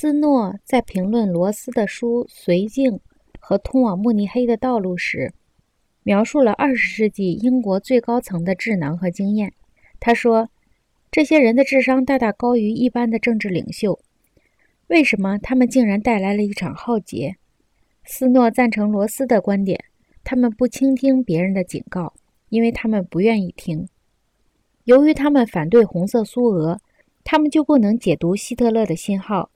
斯诺在评论罗斯的书《绥靖》和《通往慕尼黑的道路》时，描述了二十世纪英国最高层的智囊和经验。他说：“这些人的智商大大高于一般的政治领袖。为什么他们竟然带来了一场浩劫？”斯诺赞成罗斯的观点：他们不倾听别人的警告，因为他们不愿意听。由于他们反对红色苏俄，他们就不能解读希特勒的信号。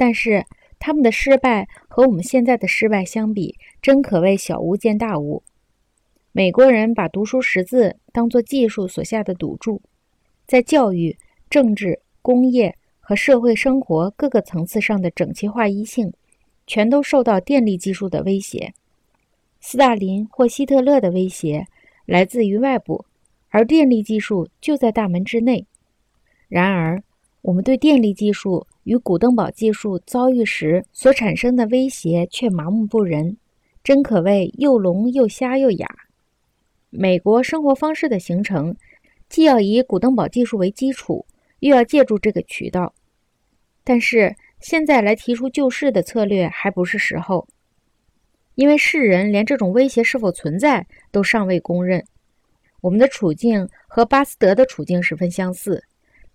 但是他们的失败和我们现在的失败相比，真可谓小巫见大巫。美国人把读书识字当作技术所下的赌注，在教育、政治、工业和社会生活各个层次上的整齐划一性，全都受到电力技术的威胁。斯大林或希特勒的威胁来自于外部，而电力技术就在大门之内。然而，我们对电力技术与古登堡技术遭遇时所产生的威胁却麻木不仁，真可谓又聋又瞎又哑。美国生活方式的形成，既要以古登堡技术为基础，又要借助这个渠道。但是现在来提出救市的策略还不是时候，因为世人连这种威胁是否存在都尚未公认。我们的处境和巴斯德的处境十分相似。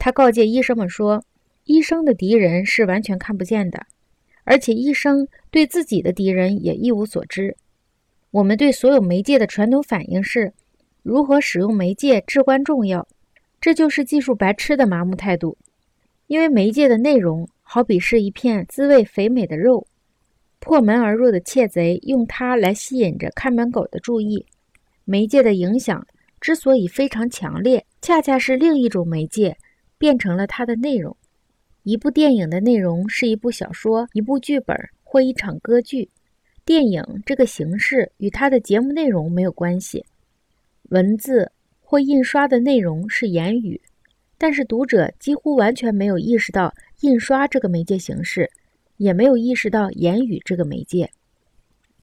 他告诫医生们说：“医生的敌人是完全看不见的，而且医生对自己的敌人也一无所知。我们对所有媒介的传统反应是，如何使用媒介至关重要。这就是技术白痴的麻木态度。因为媒介的内容好比是一片滋味肥美的肉，破门而入的窃贼用它来吸引着看门狗的注意。媒介的影响之所以非常强烈，恰恰是另一种媒介。”变成了它的内容。一部电影的内容是一部小说、一部剧本或一场歌剧。电影这个形式与它的节目内容没有关系。文字或印刷的内容是言语，但是读者几乎完全没有意识到印刷这个媒介形式，也没有意识到言语这个媒介。